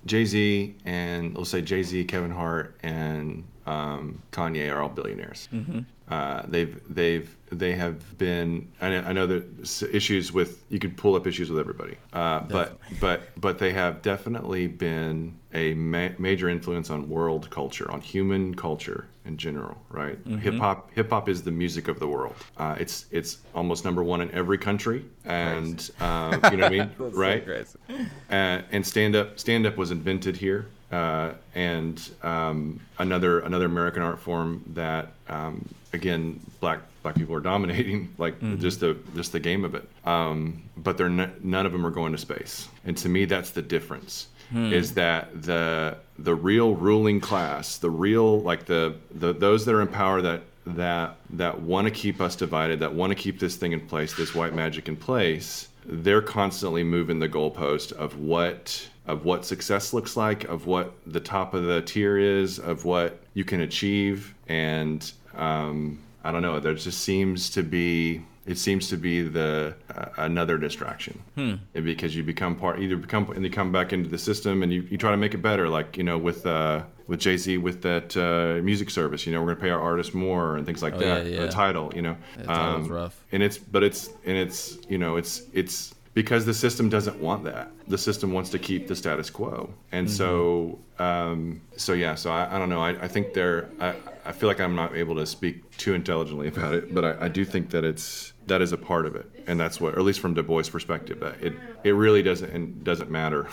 Jay Z and let's say Jay Z, Kevin Hart, and um, Kanye are all billionaires. Mm-hmm. Uh, they've they've they have been. I know, I know that issues with you could pull up issues with everybody, uh, but but but they have definitely been a ma- major influence on world culture, on human culture in general. Right? Mm-hmm. Hip hop hip hop is the music of the world. Uh, it's it's almost number one in every country, and uh, you know what I mean, right? So uh, and stand up stand up was invented here. Uh, and um, another another American art form that um, again black black people are dominating like mm-hmm. just the just the game of it. Um, but they're n- none of them are going to space, and to me that's the difference. Hmm. Is that the the real ruling class, the real like the, the those that are in power that that that want to keep us divided, that want to keep this thing in place, this white magic in place, they're constantly moving the goalpost of what of what success looks like, of what the top of the tier is, of what you can achieve, and um, I don't know. There just seems to be it seems to be the uh, another distraction hmm. because you become part either become and you come back into the system and you, you try to make it better like you know with uh, with Jay Z with that uh, music service you know we're gonna pay our artists more and things like oh, that yeah, yeah. the Tidal you know um, rough and it's but it's and it's you know it's it's because the system doesn't want that. The system wants to keep the status quo, and mm-hmm. so um, so yeah. So I, I don't know. I, I think there. I, I feel like I'm not able to speak too intelligently about it, but I, I do think that it's that is a part of it, and that's what, or at least from Du Bois' perspective, that it it really doesn't and doesn't matter.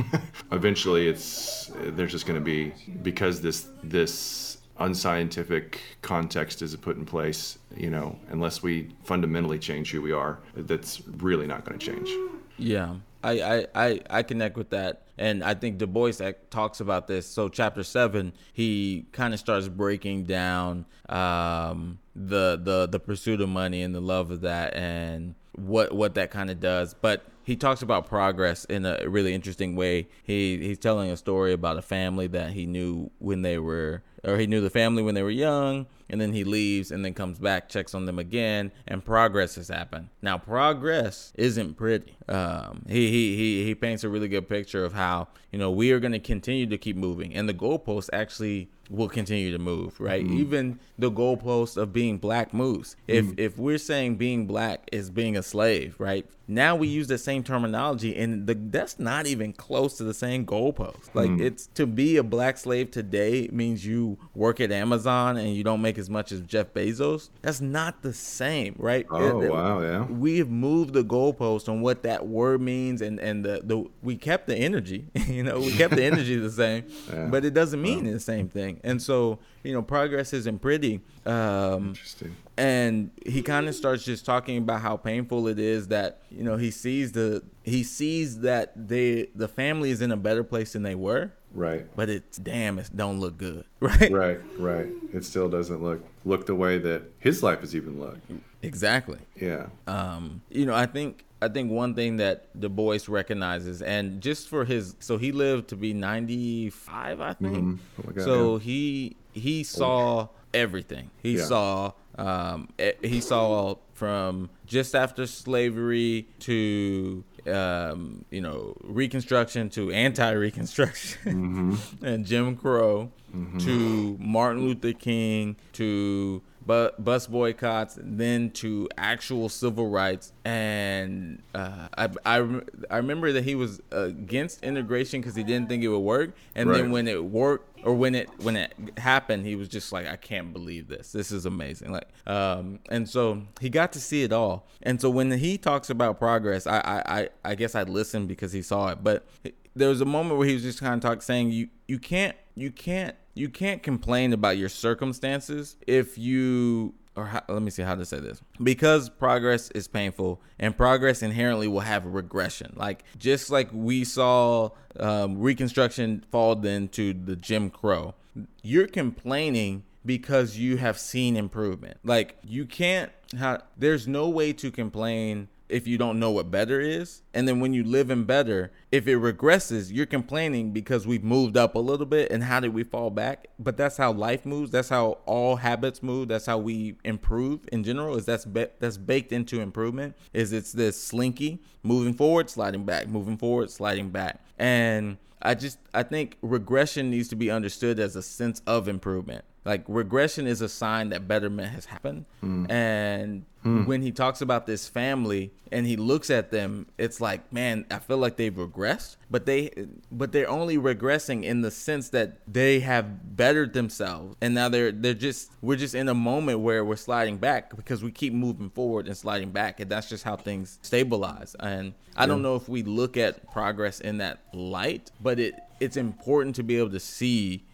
Eventually, it's there's just going to be because this this unscientific context is put in place, you know, unless we fundamentally change who we are, that's really not going to change. Yeah. I, I, I connect with that. And I think Du Bois talks about this. So, chapter seven, he kind of starts breaking down um, the, the, the pursuit of money and the love of that and what, what that kind of does. But he talks about progress in a really interesting way. He, he's telling a story about a family that he knew when they were or he knew the family when they were young, and then he leaves and then comes back, checks on them again, and progress has happened. Now, progress isn't pretty. Um, he, he he he paints a really good picture of how you know we are going to continue to keep moving, and the goalposts actually will continue to move, right? Mm-hmm. Even the goalpost of being black moves. If mm-hmm. if we're saying being black is being a slave, right? Now we use the same terminology, and the, that's not even close to the same goalpost. Like mm-hmm. it's to be a black slave today means you work at Amazon and you don't make as much as Jeff Bezos. That's not the same, right? Oh it, wow, yeah. We have moved the goalpost on what that word means, and and the, the we kept the energy. you know, we kept the energy the same, yeah. but it doesn't mean wow. the same thing. And so, you know, progress isn't pretty. Um, Interesting. And he kind of starts just talking about how painful it is that you know he sees the he sees that they the family is in a better place than they were. Right. But it's damn, it don't look good. Right. Right. Right. It still doesn't look look the way that his life has even looked. Exactly. Yeah. Um. You know, I think I think one thing that Du Bois recognizes, and just for his, so he lived to be 95, I think. Mm-hmm. Oh God, so yeah. he he saw everything. He yeah. saw um, he saw from just after slavery to um, you know Reconstruction to anti-Reconstruction mm-hmm. and Jim Crow mm-hmm. to Martin Luther King to but bus boycotts, then to actual civil rights. And uh, I, I, I remember that he was against integration because he didn't think it would work. And right. then when it worked, or when it when it happened, he was just like, I can't believe this. This is amazing. Like, um, and so he got to see it all. And so when he talks about progress, I, I, I, I guess I listened because he saw it. But there was a moment where he was just kind of talking, saying, you, you can't, you can't you can't complain about your circumstances if you or how, let me see how to say this. Because progress is painful and progress inherently will have regression. Like just like we saw um, reconstruction fall into the jim crow. You're complaining because you have seen improvement. Like you can't have there's no way to complain if you don't know what better is. And then when you live in better, if it regresses, you're complaining because we've moved up a little bit and how did we fall back? But that's how life moves. That's how all habits move. That's how we improve in general. Is that's be- that's baked into improvement. Is it's this slinky moving forward, sliding back, moving forward, sliding back. And I just I think regression needs to be understood as a sense of improvement. Like regression is a sign that betterment has happened. Mm. And mm. when he talks about this family and he looks at them, it's like, man, I feel like they've regressed, but they but they're only regressing in the sense that they have bettered themselves. And now they're they're just we're just in a moment where we're sliding back because we keep moving forward and sliding back and that's just how things stabilize. And I don't know if we look at progress in that light, but it it's important to be able to see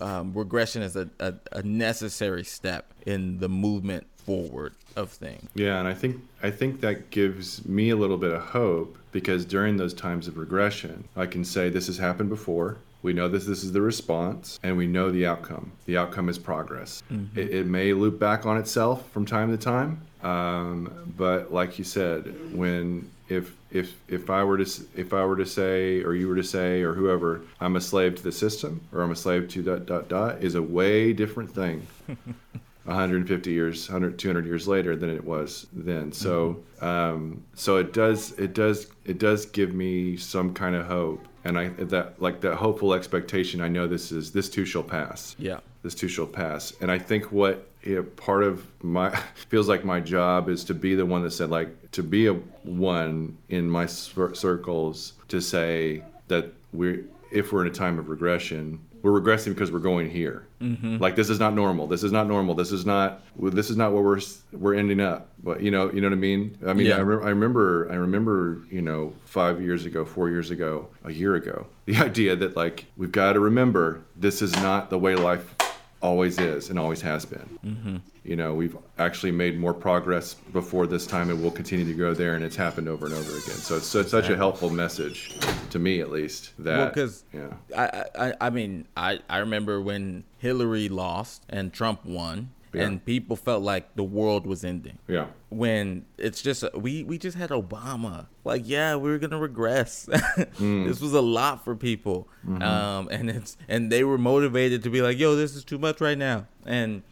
um, regression as a, a, a necessary step in the movement forward of things. Yeah, and I think I think that gives me a little bit of hope because during those times of regression, I can say this has happened before. We know this this is the response, and we know the outcome. The outcome is progress. Mm-hmm. It, it, may loop back on itself from time to time, um, but like you said, when if if if I were to if I were to say or you were to say or whoever I'm a slave to the system or I'm a slave to dot dot dot is a way different thing 150 years 100 200 years later than it was then. So mm-hmm. um, so it does it does it does give me some kind of hope. And I that like that hopeful expectation I know this is this too shall pass. Yeah. This too shall pass. And I think what part of my feels like my job is to be the one that said like to be a one in my cir- circles to say that we're if we're in a time of regression we're regressing because we're going here mm-hmm. like this is not normal this is not normal this is not this is not where we're we're ending up but you know you know what i mean i mean yeah. I, re- I remember i remember you know five years ago four years ago a year ago the idea that like we've got to remember this is not the way life always is and always has been. Mm-hmm. You know, we've actually made more progress before this time, and we'll continue to go there. And it's happened over and over again. So it's, so it's such a helpful message to me, at least. That because well, yeah. I, I I mean I I remember when Hillary lost and Trump won. Yeah. And people felt like the world was ending. Yeah. When it's just we we just had Obama. Like yeah, we were gonna regress. mm. This was a lot for people, mm-hmm. um, and it's and they were motivated to be like, yo, this is too much right now. And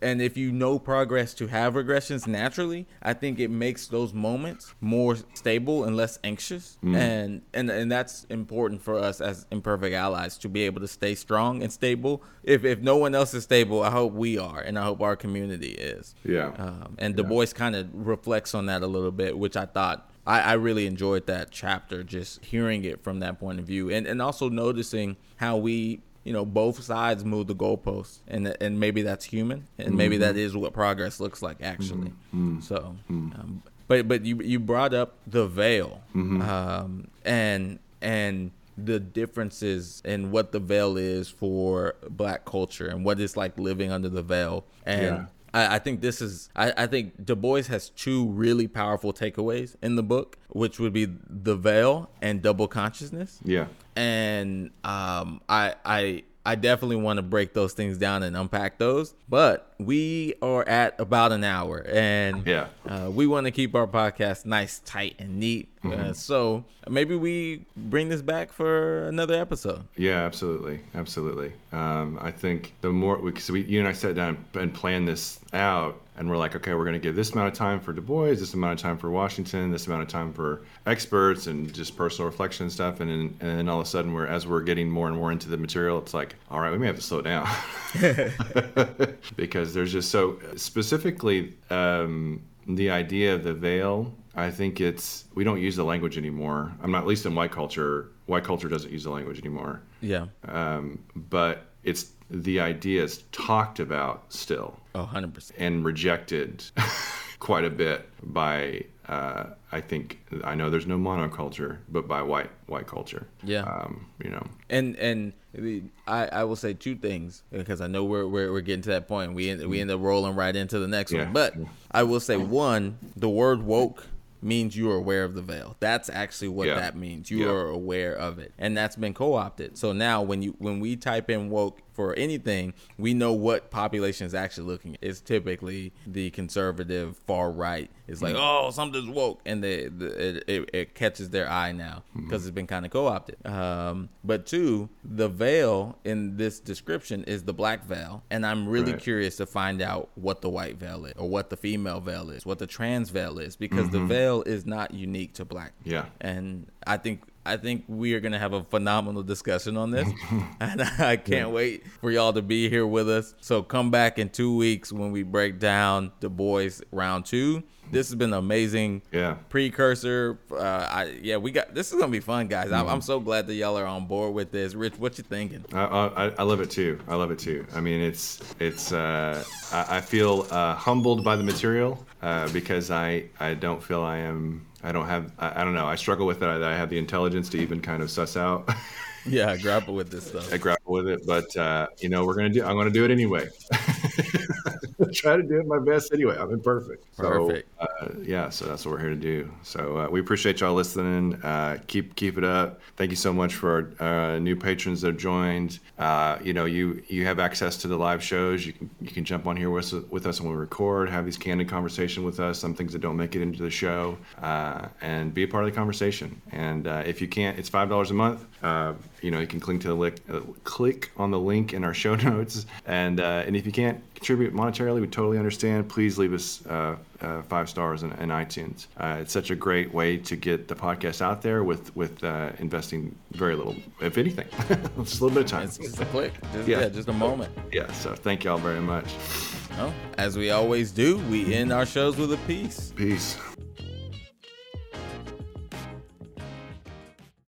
and if you know progress to have regressions naturally, I think it makes those moments more stable and less anxious. Mm. And and and that's important for us as imperfect allies to be able to stay strong and stable. If if no one else is stable, I hope we are, and I hope our community is. Yeah. Um, and Du Bois kind of reflects on that a little bit, which I thought I, I, really enjoyed that chapter, just hearing it from that point of view, and and also noticing how we you know both sides move the goalposts and and maybe that's human and mm-hmm. maybe that is what progress looks like actually mm-hmm. so mm-hmm. um, but but you you brought up the veil mm-hmm. um, and and the differences in what the veil is for black culture and what it's like living under the veil and yeah. I, I think this is I, I think Du Bois has two really powerful takeaways in the book, which would be the veil and double consciousness. Yeah. And um I I I definitely want to break those things down and unpack those. But we are at about an hour, and yeah, uh, we want to keep our podcast nice, tight, and neat. Uh, mm-hmm. Uh, so maybe we bring this back for another episode. Yeah, absolutely, absolutely. Um, I think the more because we, you and I sat down and planned this out, and we're like, okay, we're going to give this amount of time for Du Bois, this amount of time for Washington, this amount of time for experts, and just personal reflection and stuff. And then, and then all of a sudden, we're as we're getting more and more into the material, it's like, all right, we may have to slow down because there's just so specifically um, the idea of the veil. I think it's we don't use the language anymore. I'm not at least in white culture. White culture doesn't use the language anymore. Yeah. Um, but it's the idea is talked about still. Oh, 100%. And rejected quite a bit by uh, I think I know there's no monoculture, but by white white culture. Yeah. Um, you know. And and I, I will say two things because I know we're, we're we're getting to that point. We end, we end up rolling right into the next yeah. one. But I will say one, the word woke means you are aware of the veil. That's actually what yeah. that means. You yeah. are aware of it, and that's been co-opted. So now when you when we type in woke for anything, we know what population is actually looking at. It's typically the conservative far right. It's like, mm-hmm. oh, something's woke, and the, the it, it, it, catches their eye now because mm-hmm. it's been kind of co-opted. Um, but two, the veil in this description is the black veil, and I'm really right. curious to find out what the white veil is, or what the female veil is, what the trans veil is, because mm-hmm. the veil is not unique to black. Yeah, and I think I think we are going to have a phenomenal discussion on this. and I can't wait for y'all to be here with us. So come back in two weeks when we break down Du Bois round two. This has been amazing yeah. precursor. Uh, I, yeah, we got this is gonna be fun, guys. Mm-hmm. I'm, I'm, so glad that y'all are on board with this. Rich, what you thinking? I, I, I love it too. I love it too. I mean, it's it's. Uh, I, I, feel uh, humbled by the material uh, because I I don't feel I am I don't have I, I don't know I struggle with it. I, I have the intelligence to even kind of suss out. yeah, I grapple with this stuff. I grapple with it, but uh, you know we're gonna do. I'm gonna do it anyway. try to do it my best anyway. I'm imperfect. Perfect. So, uh, yeah, so that's what we're here to do. So uh, we appreciate y'all listening. Uh, keep keep it up. Thank you so much for our uh, new patrons that have joined. Uh, you know, you you have access to the live shows. You can you can jump on here with with us when we record. Have these candid conversation with us. Some things that don't make it into the show, and be a part of the conversation. And if you can't, it's five dollars a month. you know, you can click to the link, click on the link in our show notes. And and if you can't contribute monetarily, we totally understand. Please leave us uh, five stars in, in iTunes. Uh, it's such a great way to get the podcast out there with with uh, investing very little, if anything, just a little bit of time. It's just a click, just, yeah. yeah, just a moment. Yeah. So thank y'all very much. Well, as we always do, we end our shows with a peace. Peace.